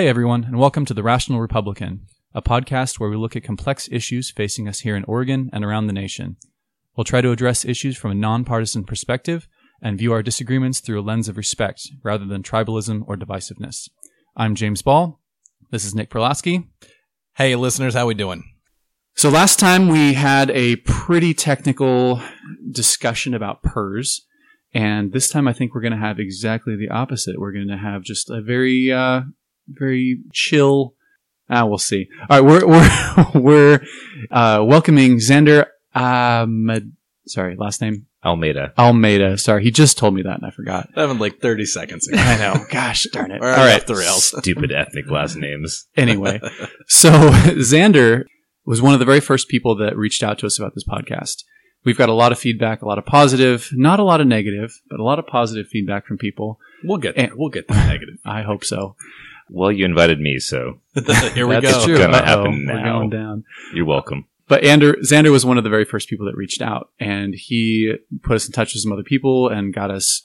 Hey, everyone, and welcome to The Rational Republican, a podcast where we look at complex issues facing us here in Oregon and around the nation. We'll try to address issues from a nonpartisan perspective and view our disagreements through a lens of respect rather than tribalism or divisiveness. I'm James Ball. This is Nick Perlasky. Hey, listeners, how we doing? So last time we had a pretty technical discussion about PERS. And this time I think we're going to have exactly the opposite. We're going to have just a very, uh, very chill. Ah, we'll see. All right, we're we're we're uh, welcoming Xander. Um, sorry, last name Almeida. Almeida. Sorry, he just told me that and I forgot. That happened like 30 seconds ago. I know. Gosh darn it. We're All right right. off the rails. Stupid ethnic last names. Anyway, so Xander was one of the very first people that reached out to us about this podcast. We've got a lot of feedback, a lot of positive, not a lot of negative, but a lot of positive feedback from people. We'll get there. We'll get there. Negative. I hope so. Well, you invited me, so Here we That's go. true. Gonna Uh-oh, happen We're now. going down. you're welcome. But Ander, Xander was one of the very first people that reached out, and he put us in touch with some other people and got us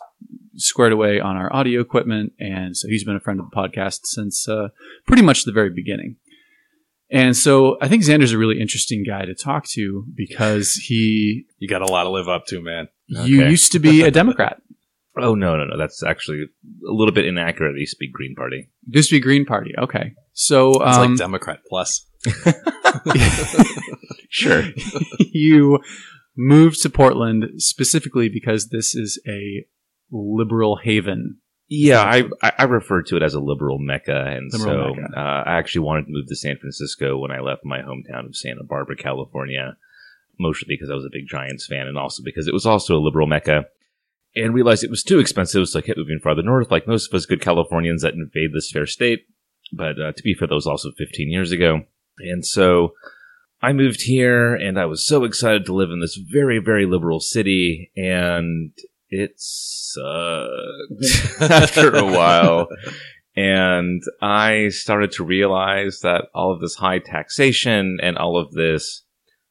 squared away on our audio equipment. And so he's been a friend of the podcast since uh, pretty much the very beginning. And so I think Xander's a really interesting guy to talk to because he You got a lot to live up to, man. you Okay. used to be a Democrat. Oh no, no, no. That's actually a little bit inaccurate. It used to be Green Party. used to be Green Party. Okay, so It's um, like Democrat plus. Sure. you moved to Portland specifically because this is a liberal haven. yeah, I, I I refer to it as a liberal mecca, and Liberal so mecca. Uh, I actually wanted to move to San Francisco when I left my hometown of Santa Barbara, California. Mostly because I was a big Giants fan, and also because it was also a liberal mecca. And realized it was too expensive, so I kept moving farther north, like most of us good Californians that invade this fair state. But uh, to be fair, that was also 15 years ago. And so I moved here, and I was so excited to live in this very, very liberal city, and it sucked after a while. And I started to realize that all of this high taxation and all of this,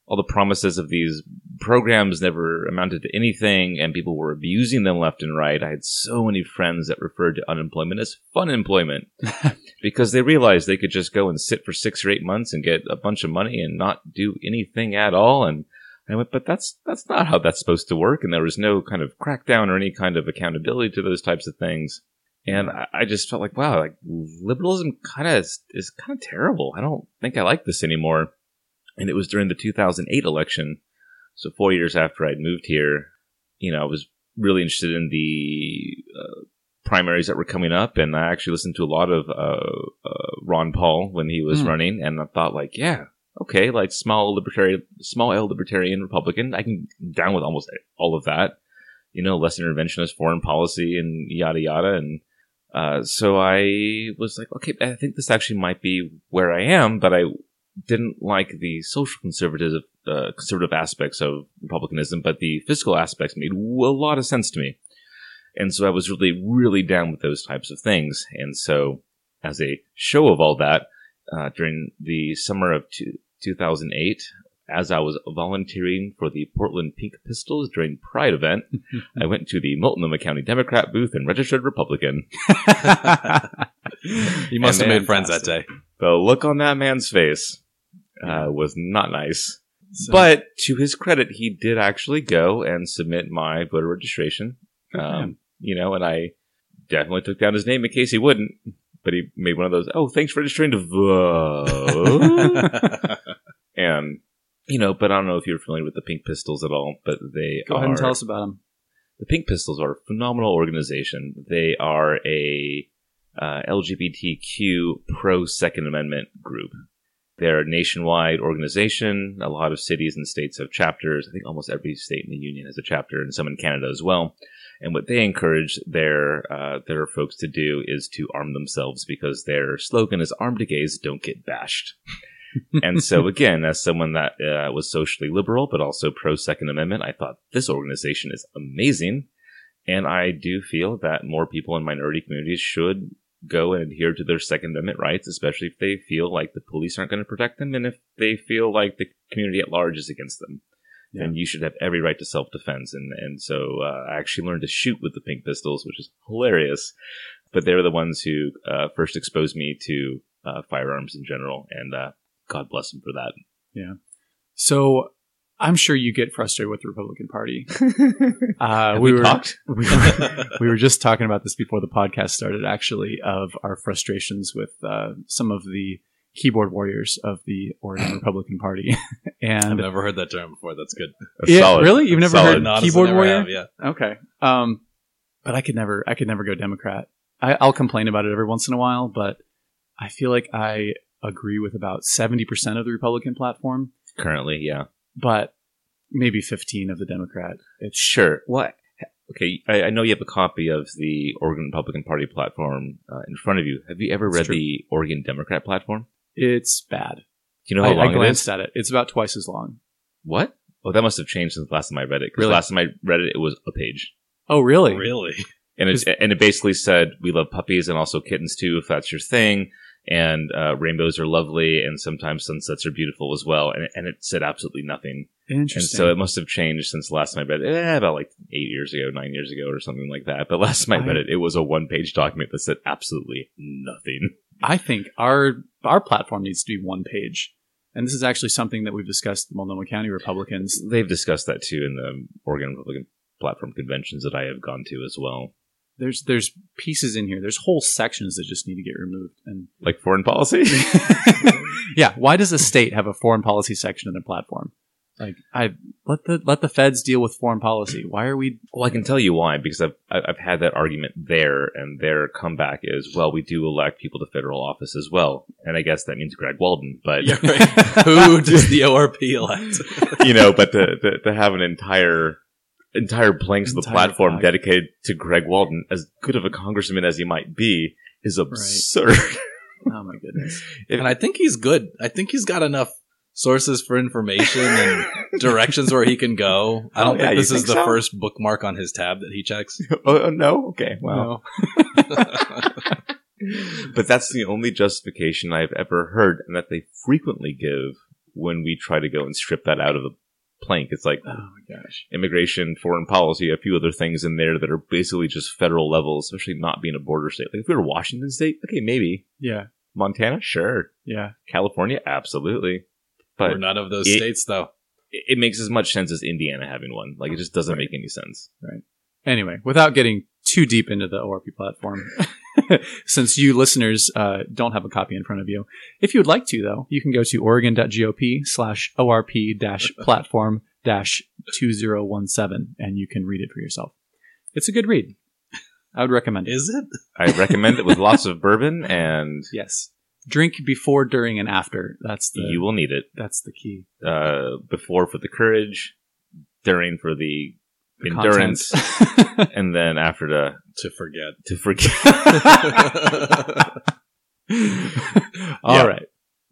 all the promises of these programs never amounted to anything, and people were abusing them left and right. I had so many friends that referred to unemployment as fun employment because they realized they could just go and sit for six or eight months and get a bunch of money and not do anything at all. And I went, but that's that's not how that's supposed to work. And there was no kind of crackdown or any kind of accountability to those types of things. And I, I just felt like, wow, like liberalism kind of is, is kind of terrible. I don't think I like this anymore. And it was during the 2008 election, so four years after I'd moved here. You know, I was really interested in the uh, primaries that were coming up, and I actually listened to a lot of uh, uh, Ron Paul when he was Hmm. running, and I thought, like, yeah, okay, like small libertarian, small L libertarian Republican, I can down with almost all of that. You know, less interventionist foreign policy and yada yada, and uh, so I was like, okay, I think this actually might be where I am, but I didn't like the social conservative uh, conservative aspects of republicanism, but the fiscal aspects made a lot of sense to me. And so I was really, really down with those types of things. And so, as a show of all that, uh, during the summer of two, 2008, as I was volunteering for the Portland Pink Pistols during Pride event, I went to the Multnomah County Democrat booth and registered Republican. You must have made friends that day. The look on that man's face uh, was not nice. So- But to his credit, he did actually go and submit my voter registration. Um, you know, and I definitely took down his name in case he wouldn't. But he made one of those, oh, thanks for registering to vote. and, you know, but I don't know if you're familiar with the Pink Pistols at all, but they Go are. ahead and tell us about them. The Pink Pistols are a phenomenal organization. They are a uh, LGBTQ pro Second Amendment group. They're a nationwide organization. A lot of cities and states have chapters. I think almost every state in the union has a chapter, and some in Canada as well. And what they encourage their uh, their folks to do is to arm themselves because their slogan is "Armed to gays, don't get bashed." and so, again, as someone that uh, was socially liberal but also pro Second Amendment, I thought this organization is amazing. And I do feel that more people in minority communities should go and adhere to their Second Amendment rights, especially if they feel like the police aren't going to protect them and if they feel like the community at large is against them. Yeah. And you should have every right to self defense. And, and so uh, I actually learned to shoot with the pink pistols, which is hilarious. but they're the ones who uh, first exposed me to uh, firearms in general, and uh, God bless them for that. Yeah. So I'm sure you get frustrated with the Republican Party. Uh, we, we were talked? we were we were just talking about this before the podcast started, actually, of our frustrations with uh, some of the keyboard warriors of the Oregon Republican Party. And I've never heard that term before. That's good. yeah, Solid. really, you've never Solid. heard Honestly, keyboard never warrior? have, yeah. Okay. Um, but I could never, I could never go Democrat. I, I'll complain about it every once in a while, but I feel like I agree with about 70% of the Republican platform, Currently, yeah. But maybe 15 of the Democrat. It's Sure. What? Okay, I, I know you have a copy of the Oregon Republican Party platform uh, in front of you. Have you ever It's read true. the Oregon Democrat platform? it's bad. Do you know how I, long I glanced is? at it. It's about twice as long. What? Oh, that must have changed since the last time I read it. Because Really? last time I read it, it was a page. Oh, really? Really? and it Is- and it basically said we love puppies and also kittens too if that's your thing and uh, rainbows are lovely and sometimes sunsets are beautiful as well and, and it said absolutely nothing and Interesting. so it must have changed since last time I read it eh, about like eight years ago nine years ago or something like that but last time I read it it was a one page document that said absolutely nothing I think our our platform needs to be one page. And this is actually something that we've discussed with Multnomah County Republicans. they've discussed that too in the Oregon Republican platform conventions that I have gone to as well There's there's pieces in here. There's whole sections that just need to get removed. And like foreign policy yeah, why does a state have a foreign policy section in their platform? Like I let the let the feds deal with foreign policy. Why are we Well, I can tell you why because I've I- I've had that argument there, and their comeback is, well, we do elect people to federal office as well, and I guess that means Greg Walden, but Yeah, right. Who does the ORP elect? you know, but to, to to have an entire entire planks of the platform block. dedicated to Greg Walden, as good of a congressman as he might be, is absurd. Oh my goodness. and I think he's good. I think he's got enough sources for information and directions where he can go. I don't Oh, think this is think the so? first bookmark on his tab that he checks. Oh, oh no, okay, Well, but that's the only justification I've ever heard, and that they frequently give when we try to go and strip that out of the plank. It's like oh my gosh. immigration, foreign policy, a few other things in there that are basically just federal level, especially not being a border state. Like if we were Washington State, okay, maybe. Yeah. Montana, sure. Yeah. California, absolutely. But We're But none of those it- states, though. it, it makes as much sense as Indiana having one. Like it just doesn't Right. make any sense. Right. Anyway, without getting too deep into the ORP platform, since you listeners uh, don't have a copy in front of you, if you would like to, though, you can go to oregon.gop slash ORP dash platform dash 2017 and you can read it for yourself. It's a good read. I would recommend it. Is it? I recommend it with lots of bourbon, and Yes. Drink before, during, and after. That's the you will need it. that's the key. Uh, before for the courage, during for the, The endurance, and then after to To forget. to forget. All Yeah. right,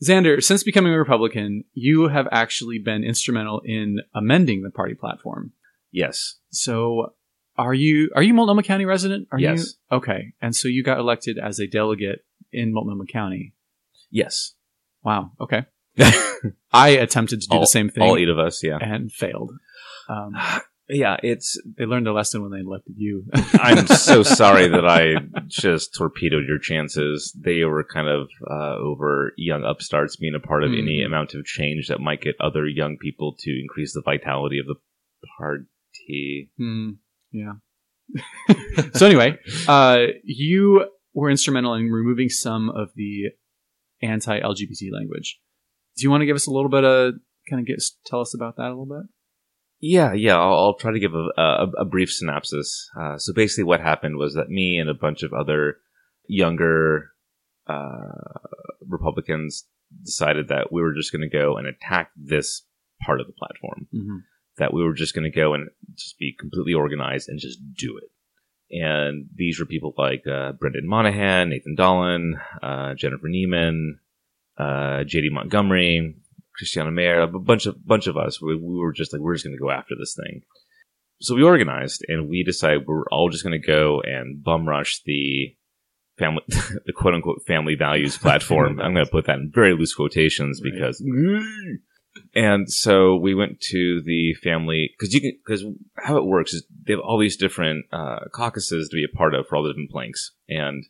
Xander, since becoming a Republican, you have actually been instrumental in amending the party platform. yes. So, are you are you Multnomah County resident? Are Yes. you okay? And so you got elected as a delegate in Multnomah County. Yes. Wow. Okay. I attempted to do all, the same thing all eight of us, yeah. and failed. Um, Yeah, it's. they learned a lesson when they elected you. I'm so sorry that I just torpedoed your chances. They were kind of uh, over young upstarts being a part of any Mhm. amount of change that might get other young people to increase the vitality of the party. Hmm. Yeah. so anyway, uh, you were instrumental in removing some of the anti-LGBT language. Do you want to give us a little bit of kind of get tell us about that a little bit? Yeah, yeah. I'll, I'll try to give a, a, a brief synopsis. Uh, so basically, what happened was that me and a bunch of other younger uh, Republicans decided that we were just going to go and attack this part of the platform. Mm-hmm. That we were just going to go and just be completely organized and just do it. And these were people like uh, Brendan Monahan, Nathan Dolan, uh, Jennifer Neiman, uh, JD Montgomery, Christiana Mayer, a bunch of bunch of us. We, we were just like, we're just going to go after this thing. So we organized and we decided we're all just going to go and bum rush the family, the quote unquote family values platform. I'm going to put that in very loose quotations Right. because, and so we went to the family because you can because how it works is they have all these different uh, caucuses to be a part of for all the different planks, and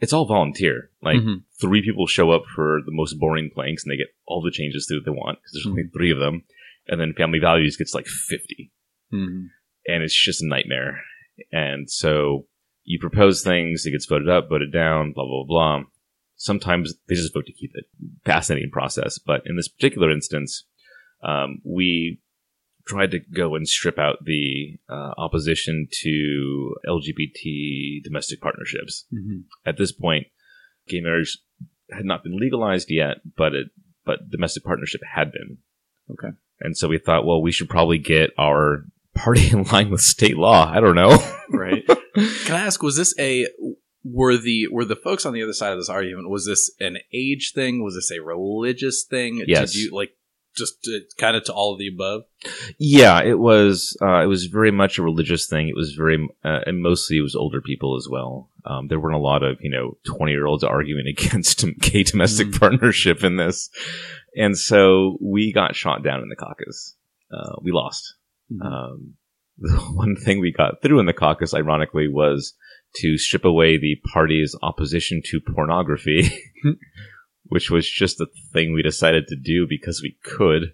it's all volunteer. Like Mhm. three people show up for the most boring planks, and they get all the changes through that they want because there's only three of them, and then family values gets like fifty, Mhm. and it's just a nightmare. And so you propose things, it gets voted up, voted down, blah blah blah. Sometimes they just vote to keep it. Fascinating process, but in this particular instance, um, we tried to go and strip out the uh, opposition to LGBT domestic partnerships. Mhm. At this point, gay marriage had not been legalized yet, but it but domestic partnership had been. Okay. And so we thought, well, we should probably get our party in line with state law. I don't know. Right. Can I ask, was this a were the were the folks on the other side of this argument? Was this an age thing? Was this a religious thing? Yes. Did you like just uh, kind of to all of the above? Yeah, it was. Uh, it was very much a religious thing. It was very, uh, and mostly it was older people as well. Um, there weren't a lot of you know twenty year olds arguing against gay domestic Mm. partnership in this, and so we got shot down in the caucus. Uh, we lost. Mhm. Um, the one thing we got through in the caucus, ironically, was to strip away the party's opposition to pornography, which was just a thing we decided to do because we could.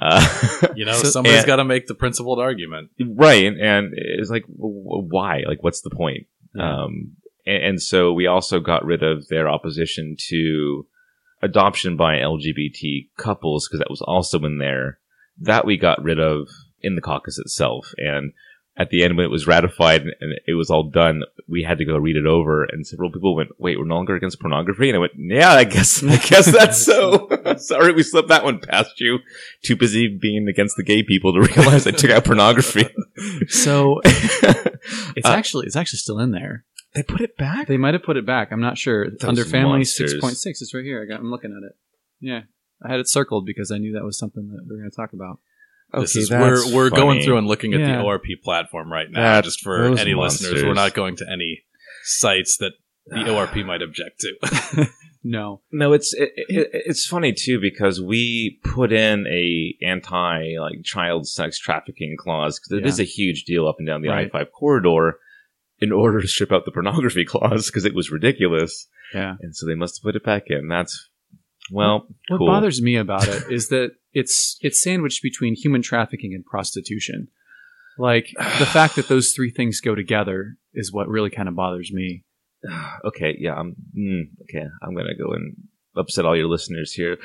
Uh, You know, So- somebody's and- got to make the principled argument. right and it's like w- w- why like what's the point Yeah. um and, and so we also got rid of their opposition to adoption by lgbt couples because that was also in there that we got rid of in the caucus itself and at the end when it was ratified and it was all done we had to go read it over and several people went wait we're no longer against pornography and i went yeah i guess i guess that's so sorry we slipped that one past you too busy being against the gay people to realize i took out pornography So it's Uh, actually it's actually still in there. they put it back. They might have put it back. I'm not sure. Those Under family six point six, it's right here. I got. I'm looking at it. Yeah, I had it circled because I knew that was something that we are going to talk about. This is we're we're going through and looking at Yeah. the ORP platform right now. That- just for those any listeners, we're not going to any sites that the ORP might object to. No. no, it's it, it, it's funny too because we put in a anti like child sex trafficking clause because it Yeah. is a huge deal up and down the I Right. five corridor in order to strip out the pornography clause because it was ridiculous, Yeah. and so they must have put it back in. That's well, What cool. bothers me about it is that it's it's sandwiched between human trafficking and prostitution. Like the fact that those three things go together is what really kind of bothers me. okay, yeah, I'm mm, okay. I'm gonna go and upset all your listeners here.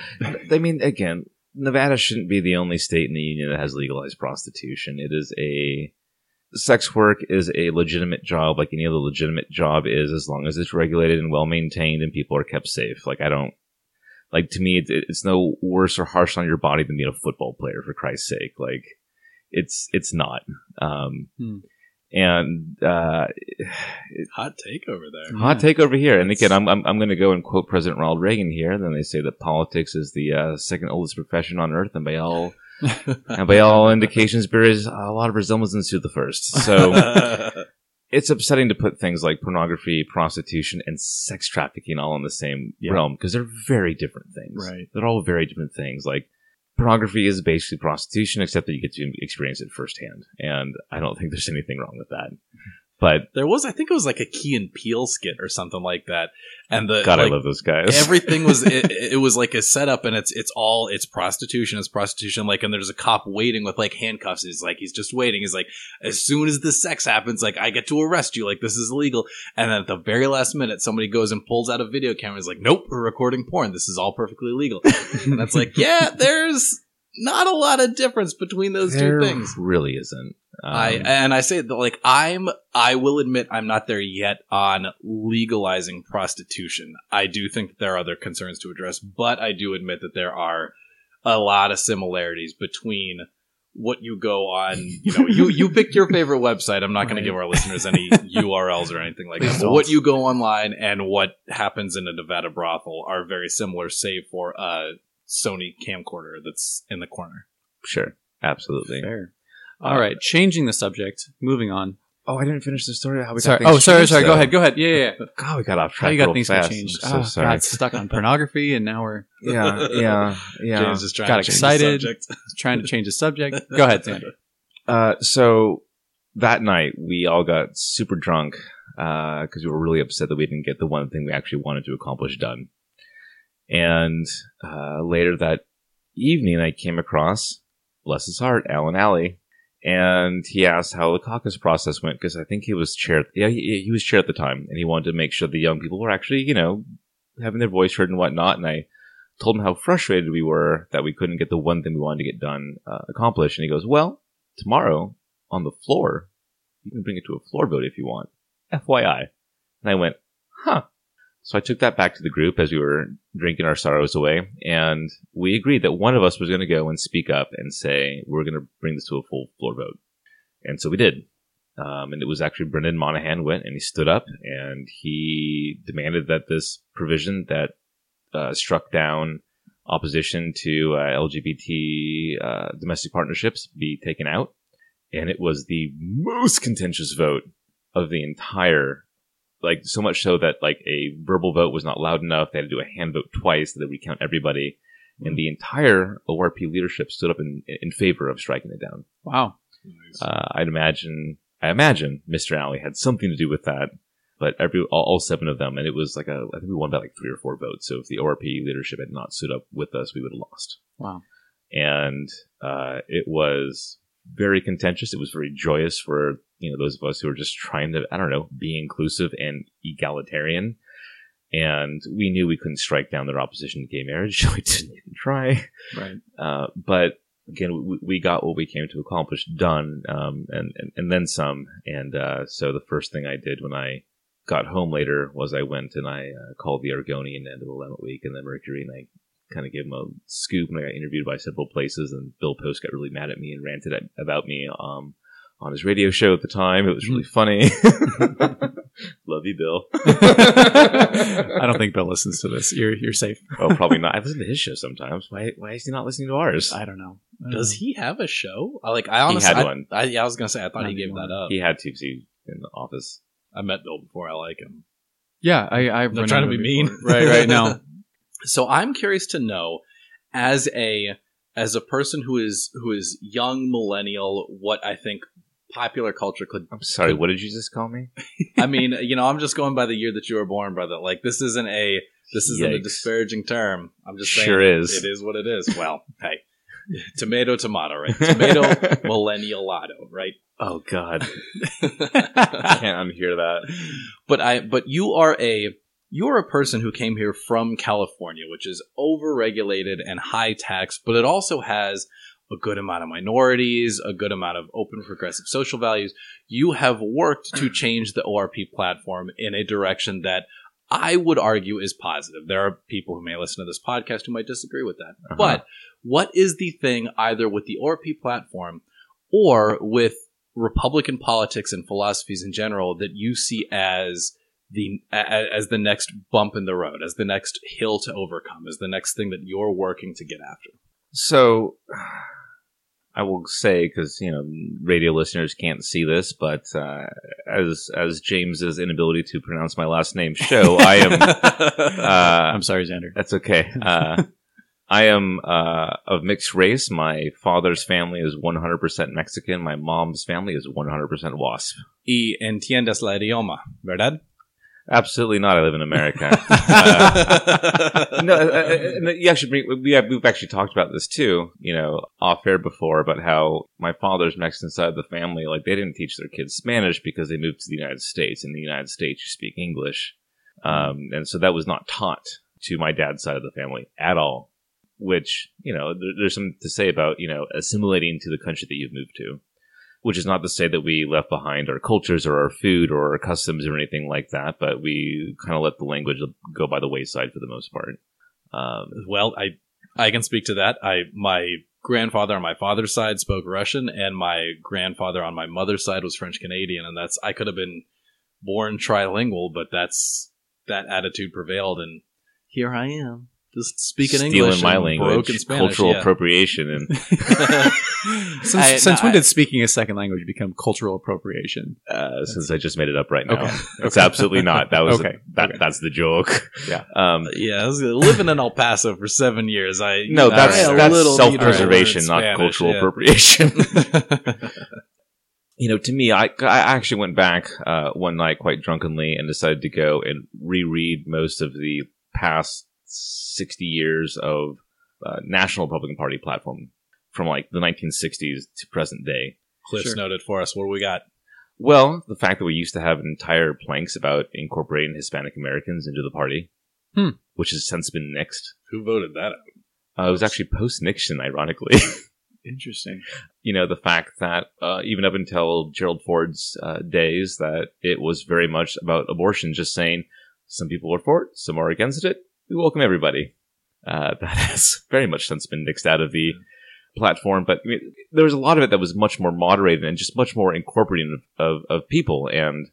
I mean, again, Nevada shouldn't be the only state in the union that has legalized prostitution. It is a sex work is a legitimate job, like any other legitimate job is, as long as it's regulated and well maintained and people are kept safe. Like I don't like to me, it, it's no worse or harsh on your body than being a football player. For Christ's sake, like it's it's not. Um, Hmm. And uh, Hot take over there. Hot take over here. And again, I'm, I'm, I'm going to go and quote President Ronald Reagan here. And then they say that politics is the uh, second oldest profession on earth, and by all and by all indications, bears a lot of resemblance to the first. So it's upsetting to put things like pornography, prostitution, and sex trafficking all in the same Yeah. realm because they're very different things. Right. They're all very different things. Like pornography is basically prostitution, except that you get to experience it firsthand. And I don't think there's anything wrong with that. But there was, I think it was like a Key and Peele skit or something like that, and the God, like, I love those guys. everything was it, it was like a setup and it's it's all it's prostitution it's prostitution like and there's a cop waiting with like handcuffs. He's like he's just waiting. He's like as soon as the sex happens like i get to arrest you. Like this is illegal. And then at the very last minute somebody goes and pulls out a video camera. Is like nope we're recording porn. This is all perfectly legal. And that's like yeah there's not a lot of difference between those there two things. really isn't. Um, I and I say that like I'm I will admit I'm not there yet on legalizing prostitution. I do think that there are other concerns to address, but I do admit that there are a lot of similarities between what you go on, you know, you you pick your favorite website. I'm not going Right. to give our listeners any URLs or anything like that. But what you go online and what happens in a Nevada brothel are very similar, save for a Sony camcorder that's in the corner. sure, absolutely. Fair. All right, changing the subject. Moving on. Oh, I didn't finish the story. How we Sorry. got things Oh, sorry, changed, sorry. Go ahead. Go ahead. Yeah, yeah. yeah. God, we got off How track. you got things fast. changed? I'm so oh, sorry. got stuck on pornography, and now we're Yeah, yeah, yeah. James is trying Got to change the excited. subject. trying to change the subject. Go ahead, Sandy. Uh, so that night we all got super drunk because we were really upset that we didn't get the one thing we actually wanted to accomplish done. And uh, later that evening, I came across, bless his heart, Allen Alley, and he asked how the caucus process went because I think he was chair. Yeah, he, he was chair at the time, and he wanted to make sure the young people were actually, you know, having their voice heard and whatnot. And I told him how frustrated we were that we couldn't get the one thing we wanted to get done uh, accomplished. And he goes, "Well, tomorrow on the floor, you can bring it to a floor vote if you want. FYI." And I went, "Huh." So I took that back to the group as we were drinking our sorrows away, and we agreed that one of us was going to go and speak up and say we're going to bring this to a full floor vote. And so we did. Um, and it was actually Brendan Monahan went and he stood up and he demanded that this provision that uh, struck down opposition to uh, LGBT uh, domestic partnerships be taken out. And it was the most contentious vote of the entire, like so much so that like a verbal vote was not loud enough. They had to do a hand vote twice that they recount everybody. And the entire ORP leadership stood up in, in favor of striking it down. Wow. Uh, I'd imagine, I imagine Mr. Alley had something to do with that, but every all, all seven of them, and it was like a, I think we won by like three or four votes. So if the ORP leadership had not stood up with us, we would have lost. Wow. And uh, it was very contentious. It was very joyous for you know those of us who are just trying to, I don't know, be inclusive and egalitarian. And we knew we couldn't strike down their opposition to gay marriage, so we didn't even try. Right. Uh, but again, we, we got what we came to accomplish done, um, and, and and then some. And uh, so the first thing I did when I got home later was I went and I uh, called the Oregonian end of the Willamette Week and the Mercury, and I kind of gave them a scoop. And I got interviewed by several places, and Bill Post got really mad at me and ranted at, about me um, on his radio show at the time. It was really funny. Love you, Bill. I don't think Bill listens to this. You're you're safe. oh, probably not. I listen to his show sometimes. Why? Why is he not listening to ours? I don't know. I don't Does know. he have a show? I Like I honestly, had I, one. I, yeah, I was gonna say I thought Not he gave anymore. that up. He had to in the office. I met Bill before. I like him. Yeah, I. I've They're trying to be mean. before. Right. Right. No. So I'm curious to know, as a as a person who is who is young millennial, what I think popular culture could. I'm sorry. What did you just call me? I mean, you know, I'm just going by the year that you were born, brother. Like this isn't a this isn't a disparaging term. I'm just saying Sure is. It is what it is. Well, hey, tomato, tomato, right? Tomato, millennialato, right? Oh God, I can't unhear that. but I but you are a you're a person who came here from California, which is overregulated and high tax, but it also has a good amount of minorities, a good amount of open progressive social values. You have worked to change the ORP platform in a direction that I would argue is positive. There are people who may listen to this podcast who might disagree with that. Uh-huh. But what is the thing either with the ORP platform or with Republican politics and philosophies in general that you see as the as the next bump in the road, as the next hill to overcome, as the next thing that you're working to get after? So, I will say because you know radio listeners can't see this, but uh, as as James's inability to pronounce my last name show, I am. Uh, I'm sorry, Xander. That's okay. Uh, I am uh, of mixed race. My father's family is 100% Mexican. My mom's family is 100% WASP. y entiendes la idioma, ¿verdad? Absolutely not. I live in America. Uh, no, uh, uh, you actually bring, we have, we've actually talked about this too, you know, off air before about how my father's Mexican side of the family, like they didn't teach their kids Spanish because they moved to the United States. In the United States, you speak English. Um, and so that was not taught to my dad's side of the family at all, which, you know, there, there's something to say about, you know, assimilating to the country that you've moved to. Which is not to say that we left behind our cultures or our food or our customs or anything like that, but we kind of let the language go by the wayside for the most part. Um, Well, I I can speak to that. I my grandfather on my father's side spoke Russian, and my grandfather on my mother's side was French Canadian, and that's I could have been born trilingual, but that's that attitude prevailed, and here I am. Just speaking stealing English, my language, broken Spanish, cultural yeah. appropriation, and since I- since no, when I- did speaking a second language become cultural appropriation? uh, since I just made it up right now, Okay. it's absolutely not. That was Okay. that. Okay. That's the joke. Yeah. Um, Yeah, I was living in El Paso for seven years. I no, I that's had a that's self need to learn preservation, not Spanish, cultural yeah. appropriation. you know, to me, I, I actually went back uh, one night quite drunkenly and decided to go and reread most of the past 60 years of uh, National Republican Party platform from like the 1960s to present day. Cliff's Sure. noted for us. What do we got? Well, the fact that we used to have entire planks about incorporating Hispanic Americans into the party, Hmm. which has since been nixed. Who voted that out? Uh, it was actually post Nixon, ironically. Interesting. you know the fact that uh, even up until Gerald Ford's uh, days, that it was very much about abortion, just saying some people are for it, some are against it. We welcome everybody. Uh, that has very much since been nixed out of the platform, but I mean, there was a lot of it that was much more moderated and just much more incorporating of, of, of people. And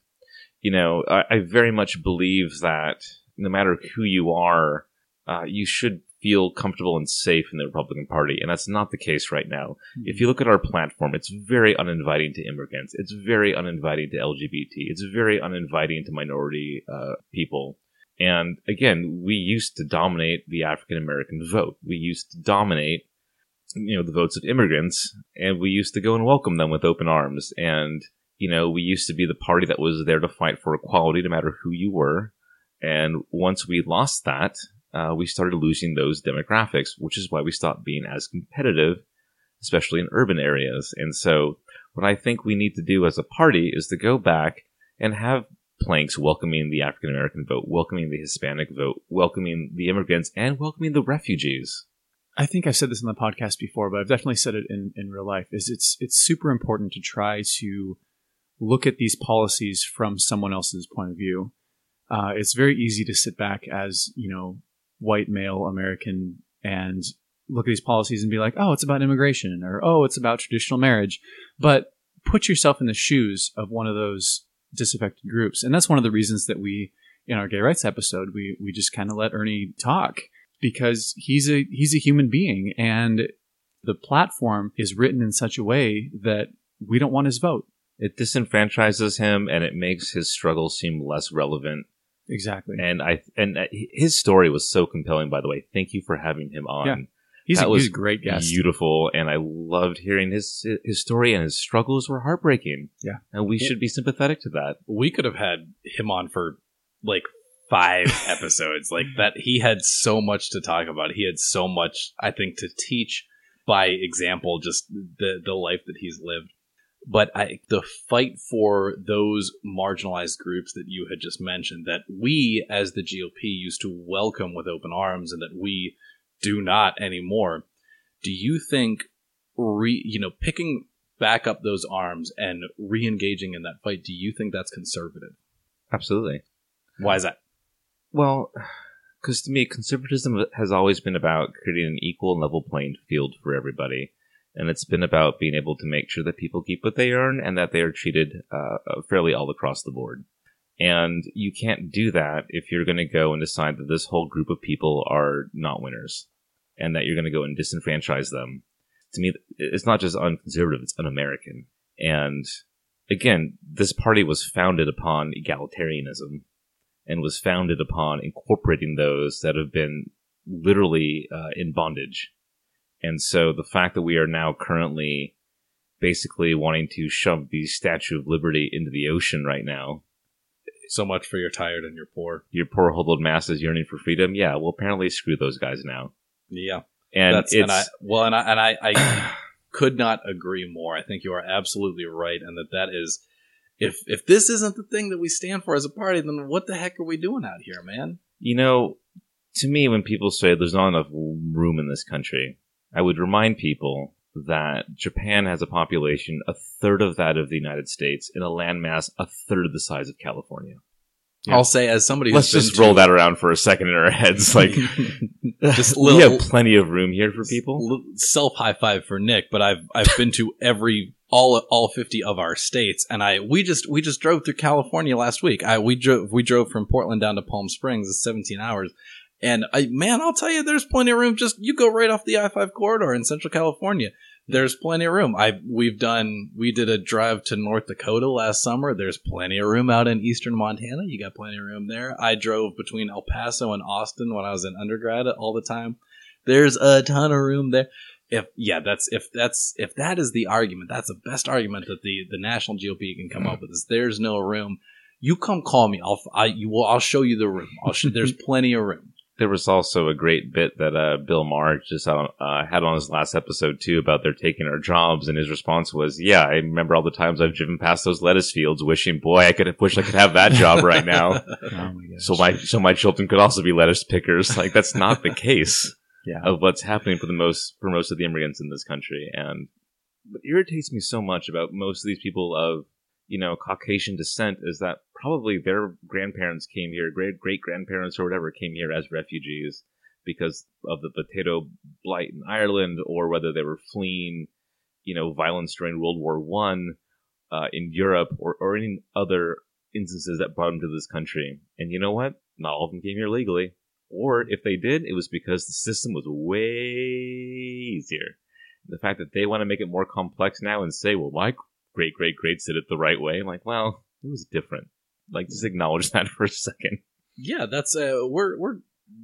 you know, I, I very much believe that no matter who you are, uh, you should feel comfortable and safe in the Republican Party, and that's not the case right now. If you look at our platform, it's very uninviting to immigrants. It's very uninviting to LGBT. It's very uninviting to minority uh, people. And again, we used to dominate the African American vote. We used to dominate, you know, the votes of immigrants, and we used to go and welcome them with open arms. And you know, we used to be the party that was there to fight for equality, no matter who you were. And once we lost that, uh, we started losing those demographics, which is why we stopped being as competitive, especially in urban areas. And so, what I think we need to do as a party is to go back and have planks welcoming the African American vote, welcoming the Hispanic vote, welcoming the immigrants, and welcoming the refugees. I think I've said this in the podcast before, but I've definitely said it in, in real life. Is it's it's super important to try to look at these policies from someone else's point of view. Uh, it's very easy to sit back as you know white male American and look at these policies and be like, oh, it's about immigration or oh, it's about traditional marriage. But put yourself in the shoes of one of those disaffected groups, and that's one of the reasons that we in our gay rights episode we we just kind of let Ernie talk because he's a he's a human being and the platform is written in such a way that we don't want his vote. It disenfranchises him and it makes his struggle seem less relevant. Exactly. And I and uh, his story was so compelling. By the way, thank you for having him on. Yeah. He's That a, was he's a great guest. Beautiful, and I loved hearing his his story and his struggles were heartbreaking. Yeah. and we should be sympathetic to that. We could have had him on for like five episodes. Like that, he had so much to talk about. He had so much, I think, to teach by example. Just the the life that he's lived. But I, the fight for those marginalized groups that you had just mentioned, that we as the GOP used to welcome with open arms, and that we do not anymore. Do you think, re, you know, picking back up those arms and re-engaging in that fight? Do you think that's conservative? Absolutely. Why is that? Well, because to me, conservatism has always been about creating an equal and level playing field for everybody. And it's been about being able to make sure that people keep what they earn and that they are treated uh, fairly all across the board. And you can't do that if you're going to go and decide that this whole group of people are not winners and that you're going to go and disenfranchise them. To me, it's not just unconservative, it's un American. And again, this party was founded upon egalitarianism and was founded upon incorporating those that have been literally uh, in bondage. And so the fact that we are now currently basically wanting to shove the Statue of Liberty into the ocean right now, So much for you're tired and you're poor. your poor huddled masses yearning for freedom, yeah, well, apparently screw those guys now. Yeah, And that's it's and I well, and I and I, I could not agree more. I think you are absolutely right, and that that is. If, if this isn't the thing that we stand for as a party, then what the heck are we doing out here, man? You know, to me, when people say there's not enough room in this country, I would remind people that Japan has a population a third of that of the United States in a landmass a third of the size of California. Yeah. I'll say, as somebody Let's who's just roll to- that around for a second in our heads. Like, Just we have plenty of room here for people. self high five for Nick, but I've I've been to every all all fifty of our states, and I we just we just drove through California last week. I we drove we drove from Portland down to Palm Springs, it's seventeen hours, And I, man, I'll tell you, there's plenty of room. Just you go right off the I five corridor in Central California. There's plenty of room. I we've done. We did a drive to North Dakota last summer. There's plenty of room out in eastern Montana. You got plenty of room there. I drove between El Paso and Austin when I was in undergrad all the time. There's a ton of room there. If yeah, that's if that's if that is the argument, that's the best argument that the the national GOP can come up with is there's no room. You come call me. I'll I you will I'll show you the room. I'll show, there's plenty of room. There was also a great bit that uh, Bill Maher just had on, uh, had on his last episode too about they're taking our jobs, and his response was, "Yeah, I remember all the times I've driven past those lettuce fields, wishing, boy, I could have, wish I could have that job right now, Oh my gosh. so my so my children could also be lettuce pickers." Like that's not the case yeah. of what's happening for the most for most of the immigrants in this country, and what irritates me so much about most of these people of you know Caucasian descent is that probably their grandparents came here, great great grandparents or whatever came here as refugees because of the potato blight in Ireland, or whether they were fleeing, you know, violence during World War One uh, in Europe, or or any other instances that brought them to this country. And you know what? Not all of them came here legally, or if they did, it was because the system was way easier. The fact that they want to make it more complex now and say, "Well, my great great great did it the right way," I'm like, well, it was different. Like, just acknowledge that for a second. Yeah, that's uh, we're we're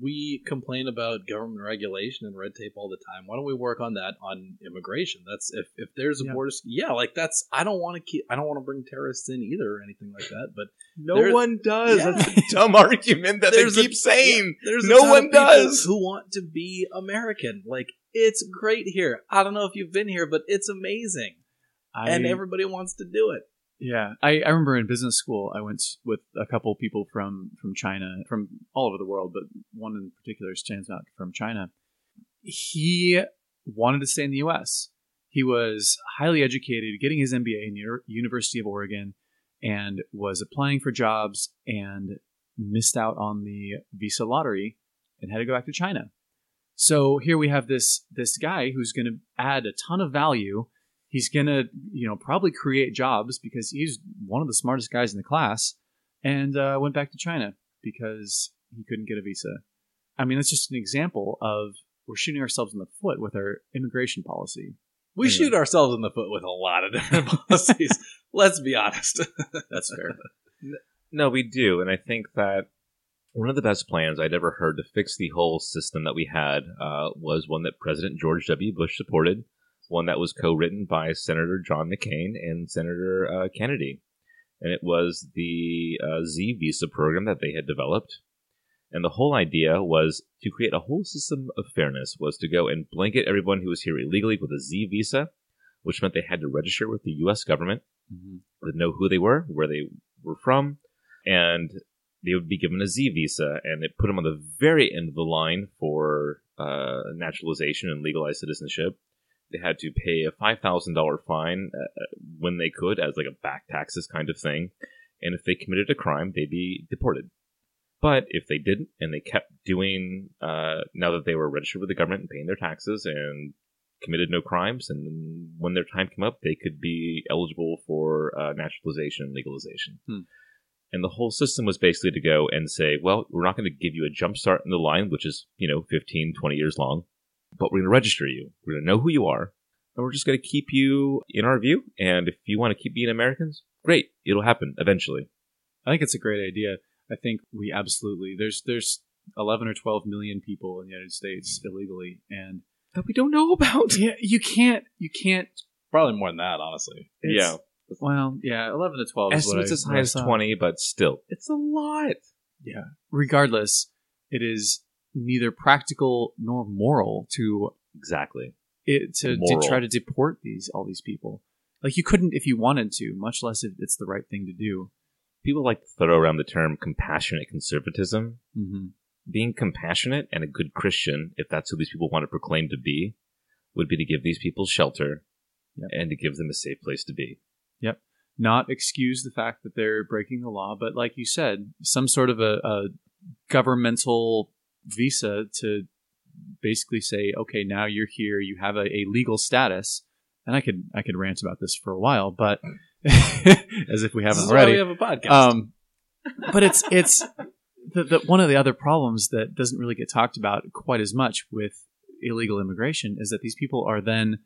we complain about government regulation and red tape all the time. Why don't we work on that on immigration? That's if if there's a Yeah. border, yeah, like that's I don't want to keep I don't want to bring terrorists in either or anything like that. But No one does. Yeah. That's a dumb argument that they There's a- keep saying. there's No ton one does. who want to be American. Like it's great here. I don't know if you've been here, but it's amazing, I, and everybody wants to do it. Yeah, I, I remember in business school, I went with a couple people from from China, from all over the world, but one in particular stands out from China. He wanted to stay in the U.S. He was highly educated, getting his MBA in the University of Oregon, and was applying for jobs and missed out on the visa lottery and had to go back to China. So here we have this this guy who's going to add a ton of value he's gonna you know probably create jobs because he's one of the smartest guys in the class and uh, went back to china because he couldn't get a visa i mean that's just an example of we're shooting ourselves in the foot with our immigration policy We Anyway. shoot ourselves in the foot with a lot of different policies. Let's be honest. that's fair No, we do, and I think that one of the best plans I'd ever heard to fix the whole system that we had uh, was one that President George W. Bush supported, one that was co-written by Senator John McCain and Senator uh, Kennedy, and it was the uh, Z visa program that they had developed. And the whole idea was to create a whole system of fairness, was to go and blanket everyone who was here illegally with a Z visa, which meant they had to register with the U.S. government Mhm. would know who they were, where they were from, and they would be given a Z visa, and it put them on the very end of the line for uh, naturalization and legalized citizenship. They had to pay a five thousand dollar fine uh, when they could, as like a back taxes kind of thing, and if they committed a crime, they'd be deported. But if they didn't, and they kept doing, uh, now that they were registered with the government and paying their taxes and committed no crimes, and when their time came up, they could be eligible for uh, naturalization and legalization. Hmm. And the whole system was basically to go and say, well, we're not going to give you a jump start in the line, which is, you know, 15, 20 years long, but we're going to register you. We're going to know who you are, and we're just going to keep you in our view. And if you want to keep being Americans, great. It'll happen eventually. i think it's a great idea i think we absolutely there's there's 11 or 12 million people in the united states illegally and That we don't know about. yeah you can't you can't Probably more than that, honestly. it's- yeah. well yeah 11 to 12 is what Estimates I- as high as 20, but still, it's a lot. Yeah. Regardless, it is neither practical nor moral to Exactly. it to, to try to deport these all these people. Like you couldn't if you wanted to, much less if it's the right thing to do. People like to throw around the term compassionate conservatism. Mm-hmm. Being compassionate and a good Christian, if that's who these people want to proclaim to be, would be to give these people shelter Yep. and to give them a safe place to be. Yep. Not excuse the fact that they're breaking the law, but like you said, some sort of a, a governmental visa to basically say, okay, now you're here, you have a, a legal status. And I could I could rant about this for a while, but as if we haven't already. we have a podcast. Um, but it's it's the, the, one of the other problems that doesn't really get talked about quite as much with illegal immigration is that these people are then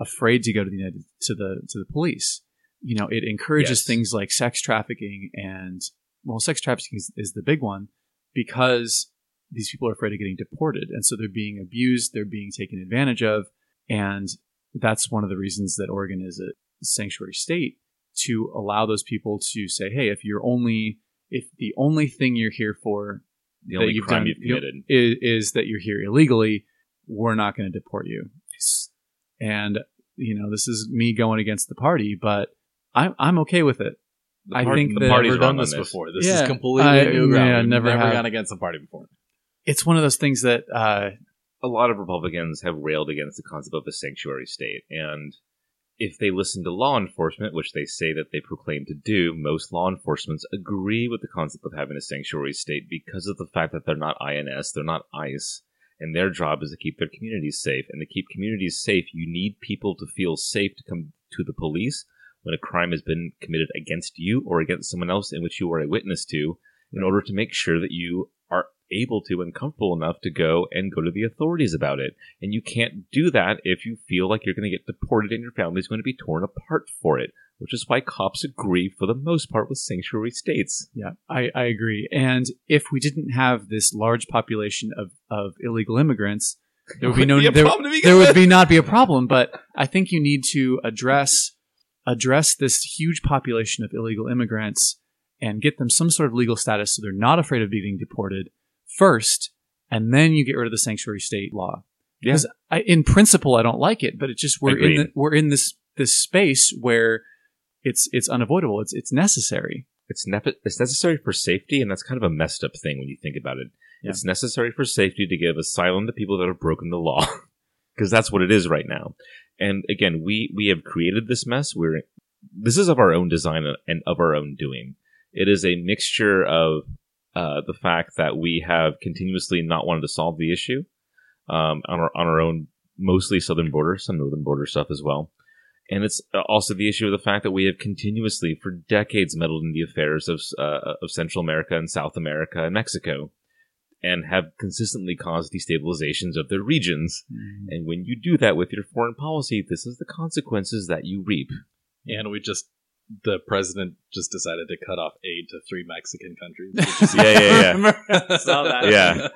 afraid to go to the United, to the to the police. You know, it encourages Yes. things like sex trafficking and well, sex trafficking is, is the big one because these people are afraid of getting deported, and so they're being abused, they're being taken advantage of, and that's one of the reasons that Oregon is a sanctuary state to allow those people to say, "Hey, if you're only if the only thing you're here for The only you've crime done you've committed. is, is that you're here illegally, we're not going to deport you. And you know, this is me going against the party, but I'm I'm okay with it. The I think the party's done on this before. This Yeah. is completely I- new ground. yeah, We've never never have. gone against the party before. It's one of those things that uh, a lot of Republicans have railed against the concept of a sanctuary state. And if they listen to law enforcement, which they say that they proclaim to do, most law enforcements agree with the concept of having a sanctuary state because of the fact that they're not INS, they're not ICE, and their job is to keep their communities safe. And to keep communities safe, you need people to feel safe to come to the police when a crime has been committed against you or against someone else in which you are a witness to, in order to make sure that you able to and comfortable enough to go and go to the authorities about it. And you can't do that if you feel like you're going to get deported and your family's going to be torn apart for it, which is why cops agree for the most part with sanctuary states. yeah, I, I agree. And if we didn't have this large population of, of illegal immigrants, there would be no Be there, problem to begin there would be not be a problem. But I think you need to address address this huge population of illegal immigrants and get them some sort of legal status so they're not afraid of being deported first, and then you get rid of the sanctuary state law. Yeah. Because I, in principle, I don't like it, but it's just we're in the, we're in this this space where it's it's unavoidable. It's it's necessary. It's, nep- it's necessary for safety, and that's kind of a messed up thing when you think about it. Yeah. It's necessary for safety to give asylum to people that have broken the law, because that's what it is right now. And again, we we have created this mess. We're this is of our own design and of our own doing. It is a mixture of uh, the fact that we have continuously not wanted to solve the issue um, on our on our own, mostly southern border, some northern border stuff as well. And it's also the issue of the fact that we have continuously, for decades, meddled in the affairs of uh, of Central America and South America and Mexico, and have consistently caused destabilizations of their regions. And when you do that with your foreign policy, this is the consequences that you reap. And we just the president just decided to cut off aid to three Mexican countries. Did you Yeah, yeah, yeah. Saw that. Yeah.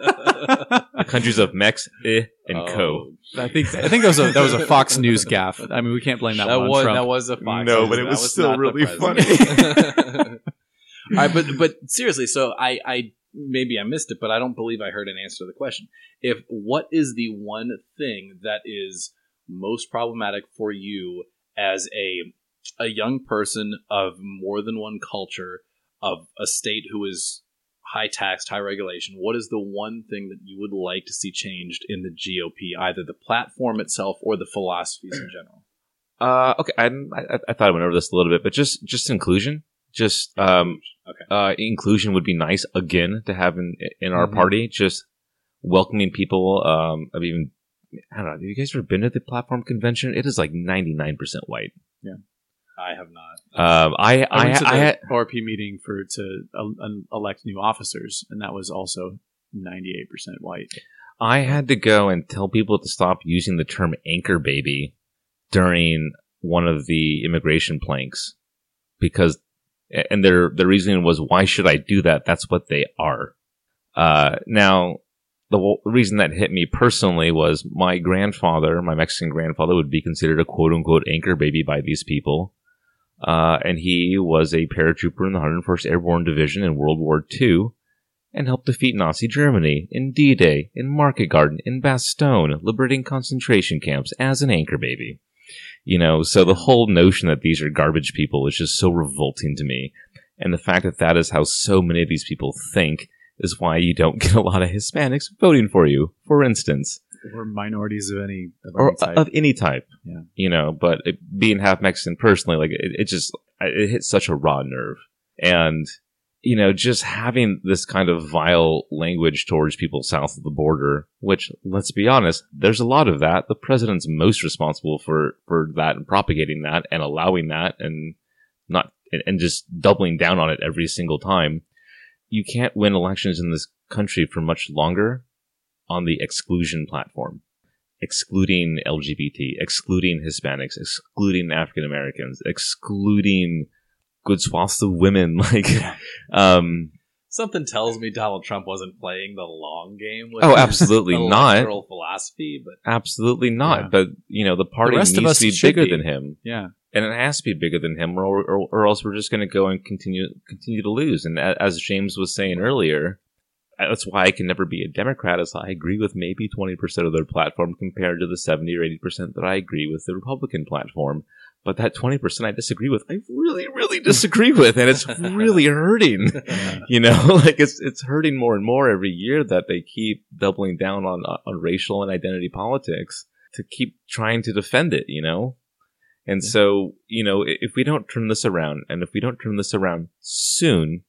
The countries of Mex eh, and Co. Oh, I think I think that was a that was a Fox News gaffe. I mean, we can't blame that, That, one on was Trump. that was a Fox. No, News. but it That was still really president. All right, but but seriously, so I I maybe I missed it, but I don't believe I heard an answer to the question. If what is the one thing that is most problematic for you as a a young person of more than one culture of a state who is high taxed, high regulation, what is the one thing that you would like to see changed in the GOP, either the platform itself or the philosophies in general? Uh, okay, I, I, I thought I went over this a little bit, but just just inclusion, just um, Okay. uh, inclusion would be nice again to have in in our Mhm. party. Just welcoming people. Um, I've even I don't know. Have you guys ever been to the platform convention? It is like ninety nine percent white. I have not. Um, I I I, went to I, the had ORP meeting for to uh, elect new officers, and that was also ninety eight percent white. I had to go and tell people to stop using the term anchor baby during one of the immigration planks because and their their reasoning was why should I do that? That's what they are. Uh, now the w- reason that hit me personally was my grandfather, my Mexican grandfather, would be considered a quote unquote anchor baby by these people. Uh, and he was a paratrooper in the 101st Airborne Division in World War II and helped defeat Nazi Germany in D Day, in Market Garden, in Bastogne, liberating concentration camps as an anchor baby. You know, so the whole notion that these are garbage people is just so revolting to me. And the fact that that is how so many of these people think is why you don't get a lot of Hispanics voting for you, for instance Or minorities of any of or any type. of any type. Yeah. You know, but it, being half Mexican personally, like it, it just it hits such a raw nerve, and you know, just having this kind of vile language towards people south of the border, which let's be honest, there's a lot of that. The president's most responsible for for that and propagating that and allowing that and not and, and just doubling down on it every single time. you can't win elections in this country for much longer on the exclusion platform, excluding LGBT, excluding Hispanics, excluding African Americans, excluding good swaths of women. Like, um, Something tells me Donald Trump wasn't playing the long game. With Oh, absolutely not. philosophy, but absolutely not. Yeah. But you know, the party rest of needs us to be bigger be. than him. Yeah. and it has to be bigger than him, or or, or else we're just going to go and continue continue to lose. And as James was saying earlier, that's why I can never be a Democrat. Is I agree with maybe twenty percent of their platform compared to the seventy or eighty percent that I agree with the Republican platform. But that twenty percent I disagree with, I really, really disagree with, and it's really hurting. You know, like it's it's hurting more and more every year that they keep doubling down on on racial and identity politics to keep trying to defend it. You know, and so you know if we don't turn this around, and if we don't turn this around soon,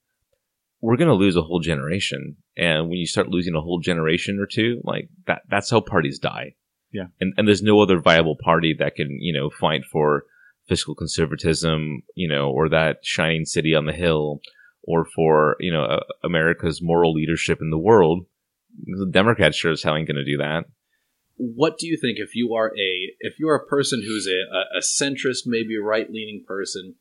we're going to lose a whole generation. And when you start losing a whole generation or two, like that, that's how parties die. Yeah. and and there's no other viable party that can you know fight for fiscal conservatism, you know, or that shining city on the hill, or for you know uh, America's moral leadership in the world. The Democrats sure as hell ain't going to do that. what do you think if you are a if you're a person who's a, a, a centrist, maybe a right leaning person,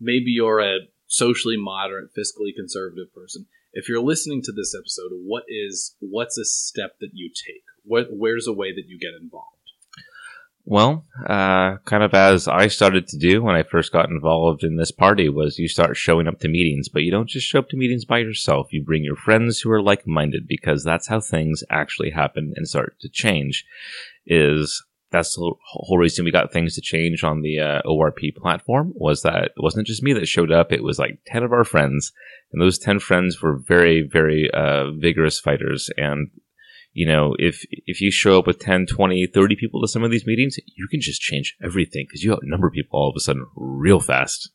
maybe you're a socially moderate, fiscally conservative person. If you're listening to this episode, what is what's a step that you take? What where's a way that you get involved? Well, uh, kind of as I started to do when I first got involved in this party was you start showing up to meetings, but you don't just show up to meetings by yourself. You bring your friends who are like-minded because that's how things actually happen and start to change. Is that's the whole- reason we got things to change on the uh, ORP platform was that it wasn't just me that showed up. It was like 10 of our friends and those 10 friends were very, very, uh, vigorous fighters and you know, if if you show up with 10, 20, 30 people to some of these meetings, you can just change everything because you outnumber people all of a sudden real fast.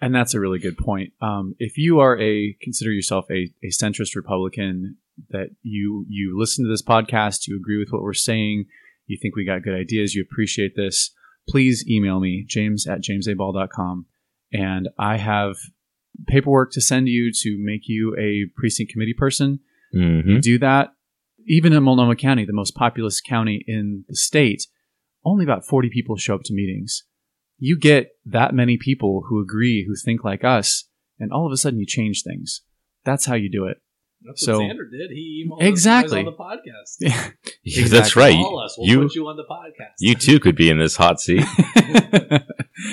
And that's a really good point. Um, if you are a consider yourself a, a centrist Republican, that you you listen to this podcast, you agree with what we're saying, you think we got good ideas, you appreciate this, please email me, james at jamesaball.com. And I have paperwork to send you to make you a precinct committee person. Mm-hmm. You do that. Even in Multnomah County, the most populous county in the state, only about 40 people show up to meetings. You get that many people who agree, who think like us, and all of a sudden you change things. That's how you do it. That's So- what Xander did. He emailed Exactly. us on the podcast. Yeah. Yeah, that's right. Call us. We'll You put you on the podcast. you too could be in this hot seat.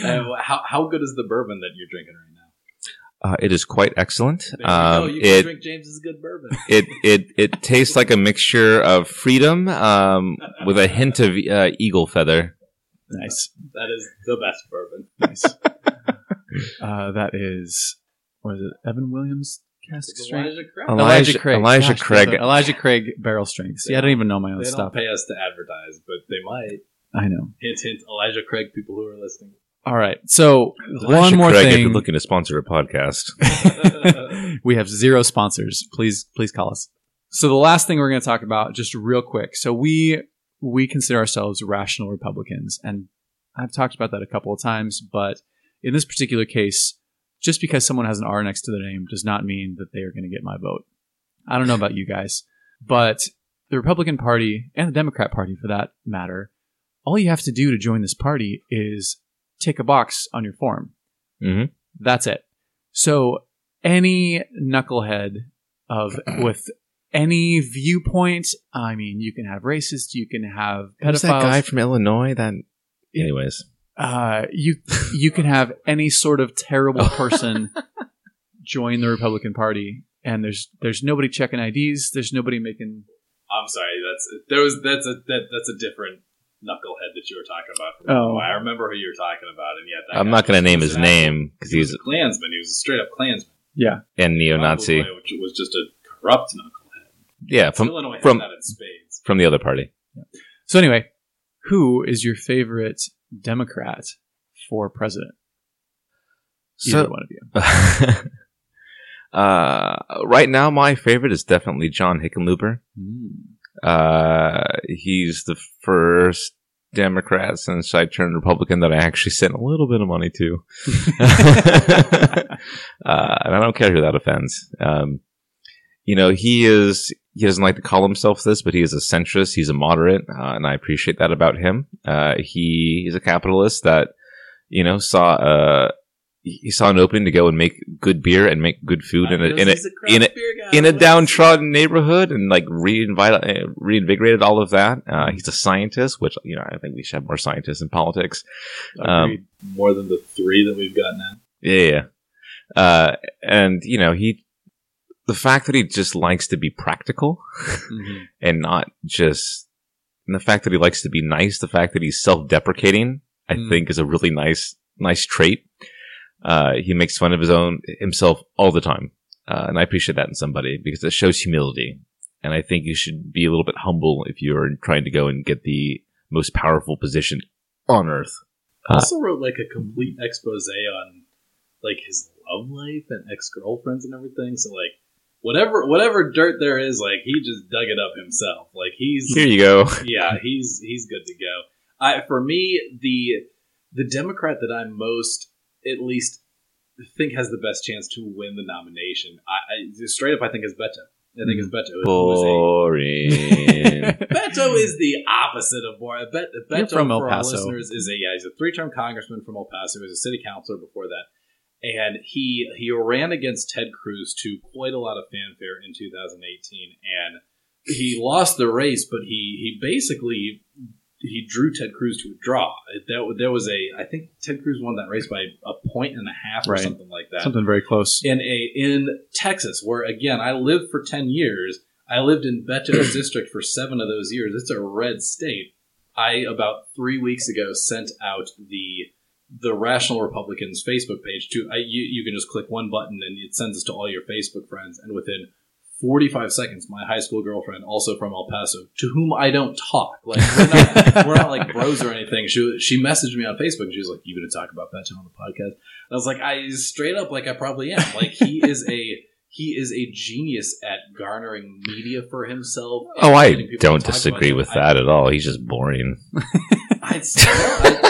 Uh, how how good is the bourbon that you're drinking right now? Uh, it is quite excellent. There you go. Um, You it drink James's good bourbon. it it it tastes like a mixture of freedom um, with a hint of uh, eagle feather. nice. That is the best bourbon. Nice. uh, that is, what is it? Evan Williams cask strength? Elijah Craig. Elijah- Elijah Gosh, Craig. that's a- Elijah Craig barrel strength. See, I don't even know my own They stuff. They don't pay us to advertise, but they might. I know. Hint, hint. Elijah Craig. People who are listening. All right. So Elijah one more Craig, if you're looking to sponsor a podcast. we have zero sponsors. Please, please call us. So the last thing we're going to talk about, just real quick. So we we consider ourselves rational Republicans, and I've talked about that a couple of times. But in this particular case, just because someone has an R next to their name does not mean that they are going to get my vote. I don't know about you guys, but the Republican Party and the Democrat Party, for that matter, all you have to do to join this party is tick a box on your form. hmm That's it. So any knucklehead of with any viewpoint, I mean, you can have racist, you can have Who's that guy from Illinois? That, anyways. Uh, you you can have any sort of terrible person join the Republican Party, and there's there's nobody checking IDs, there's nobody making. I'm sorry. That's there was that's a that, that's a different knucklehead that you were talking about. Oh. I remember who you were talking about, and yet that I'm not going to name his name because He was he's a Klansman. He was a straight up Klansman. Yeah, and neo-Nazi. Illinois, which was just a corrupt knucklehead. Yeah, from Illinois has from that in spades. from the other party. So anyway, who is your favorite Democrat for president? Either So one of you. uh, right now, my favorite is definitely John Hickenlooper. Uh, he's the first Democrat since I turned Republican that I actually sent a little bit of money to. uh, and I don't care who that offends. Um, you know, he is, he doesn't like to call himself this, but he is a centrist. He's a moderate, uh, and I appreciate that about him. Uh, he is a capitalist that, you know, saw, uh, he saw an opening to go and make good beer and make good food in a, in a, in a, in a downtrodden neighborhood and like reinvite, uh, reinvigorated all of that. Uh, he's a scientist, which, you know, I think we should have more scientists in politics. Um, More than the three that we've got now. Yeah, yeah. Uh, and you know, he, the fact that he just likes to be practical Mhm. and not just, and the fact that he likes to be nice, the fact that he's self-deprecating, I Mm. think is a really nice, nice trait. Uh, he makes fun of his own, himself all the time. Uh, and I appreciate that in somebody because it shows humility. And I think you should be a little bit humble if you're trying to go and get the most powerful position on earth. I also wrote like a complete expose on like his love life and ex girlfriends and everything. So like whatever whatever dirt there is, like he just dug it up himself. Like he's Here you go. yeah, he's he's good to go. I for me the the Democrat that I'm most at least think has the best chance to win the nomination. I, I straight up I think is Beto. I think is mm. Beto. who is Boring. Beto is the opposite of boring. Bet, Beto, You're from El for Paso. our listeners, is a yeah, he's a three-term congressman from El Paso. He was a city councilor before that, and he he ran against Ted Cruz to quite a lot of fanfare in 2018, and he lost the race, but he he basically he drew Ted Cruz to a draw. That there was a I think Ted Cruz won that race by a point and a half or Right. something like that Something very close. in a in Texas, where again I lived for ten years. I lived in Beto's district for seven of those years. It's a red state. I about three weeks ago sent out the the Rational Republicans Facebook page to I, you. You can just click one button and it sends us to all your Facebook friends. And within 45 seconds, my high school girlfriend, also from El Paso, to whom I don't talk, like we're not, we're not like bros or anything. She she messaged me on Facebook. and She was like, "You going to talk about Beto on the podcast?" And I was like, I straight up like I probably am. Like he is a he is a genius at garnering media for himself. Oh, I getting people to don't disagree with that at all. He's just boring. I, I,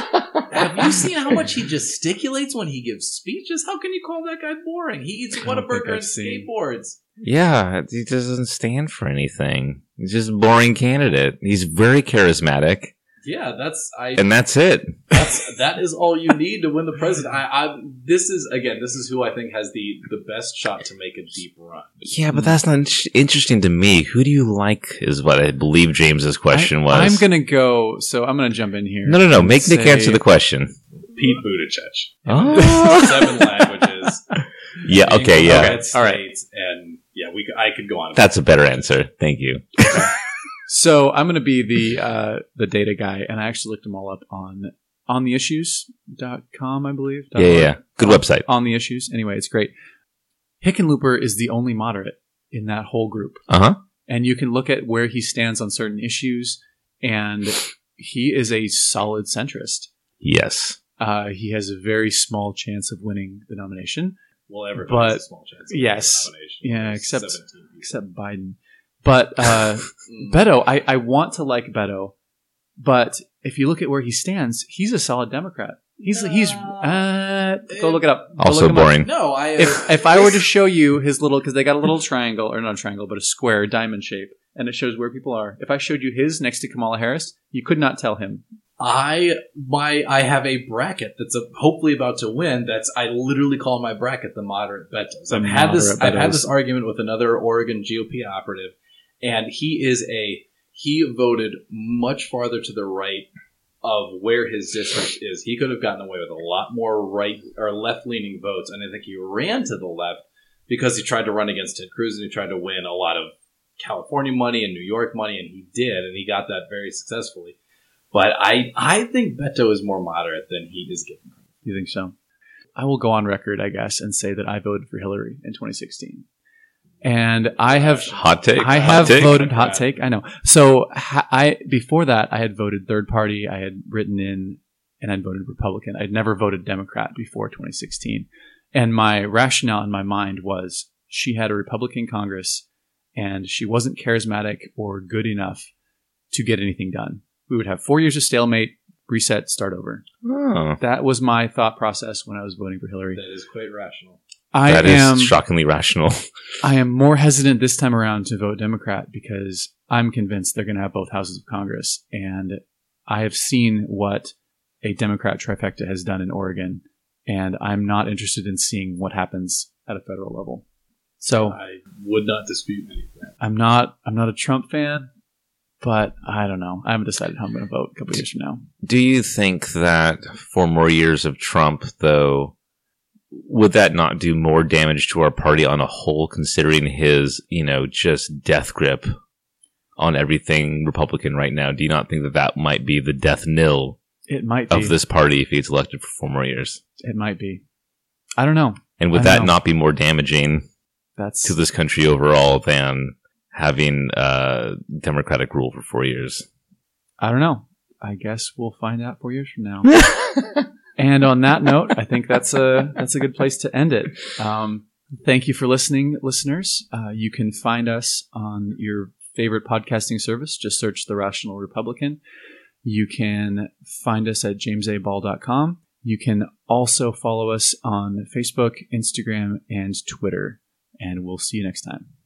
you seen how much he gesticulates when he gives speeches? How can you call that guy boring? He eats I don't think Whataburger and seen- skateboards. Yeah, he doesn't stand for anything. He's just a boring candidate. He's very charismatic, Yeah, that's I. and that's it. That's that is all you need to win the president. I, I this is again, this is who I think has the the best shot to make a deep run. Yeah, but that's not interesting to me. Who do you like? Is what I believe James's question I, was. I'm gonna go. So I'm gonna jump in here. no, no, no. and Make Nick answer the question. Pete Buttigieg. Oh. Seven languages. yeah. Okay. Yeah. red All right. and yeah, we I could go on. That's a better answer. Thank you. So I'm gonna be the uh, the data guy, and I actually looked them all up on on the issues.com, I believe. Yeah, yeah, yeah. Good website. On the issues. Anyway, it's great. Hickenlooper is the only moderate in that whole group. Uh huh. and you can look at where he stands on certain issues and he is a solid centrist Yes. uh, he has a very small chance of winning the nomination well, everybody but- has a small chance. Of yes. winning the nomination. Yeah, except- 17 except biden but uh, beto I, I want to like beto but if you look at where he stands he's a solid democrat he's he's uh, go look it up Go Also look him up. boring. No, I. if if I were to show you his little, because they got a little triangle or not a triangle, but a square diamond shape, and it shows where people are. If I showed you his next to Kamala Harris, you could not tell him. I my I have a bracket that's a, hopefully about to win. That's I literally call my bracket the moderate Betos. The I've had this moderate I've had this argument with another Oregon GOP operative, and he is a he voted much farther to the right of where his district is. He could have gotten away with a lot more right or left leaning votes, and I think he ran to the left because he tried to run against Ted Cruz and he tried to win a lot of California money and New York money, and he did, and he got that very successfully. But I, I think Beto is more moderate than he is given. You think so? I will go on record, I guess, and say that I voted for Hillary in 2016, and I have Hot take. I Hot have take. voted Yeah. hot take. I know. So ha- I before that I had voted third party. I had written in and I'd voted Republican. I'd never voted Democrat before 2016. And my rationale in my mind was she had a Republican Congress and she wasn't charismatic or good enough to get anything done. We would have four years of stalemate, reset, start over. Oh. That was my thought process when I was voting for Hillary. That is quite rational. I That is am shockingly rational. I am more hesitant this time around to vote Democrat because I'm convinced they're going to have both houses of Congress, and I have seen what a Democrat trifecta has done in Oregon, and I'm not interested in seeing what happens at a federal level. So I would not dispute any of that. I'm not I'm not a Trump fan, but I don't know. I haven't decided how I'm going to vote a couple years from now. Do you think that four more years of Trump, though, would that not do more damage to our party on a whole, considering his, you know, just death grip on everything Republican right now? Do you not think that that might be the death knell It might be. of this party if he gets elected for four more years? It might be. I don't know. And would that know. not be more damaging That's to this country overall than having uh, Democratic rule for four years? I don't know. I guess we'll find out four years from now. and on that note, I think that's a that's a good place to end it. Um, thank you for listening, listeners. Uh, you can find us on your favorite podcasting service. Just search The Rational Republican. You can find us at jamesaball.com. You can also follow us on Facebook, Instagram, and Twitter. And we'll see you next time.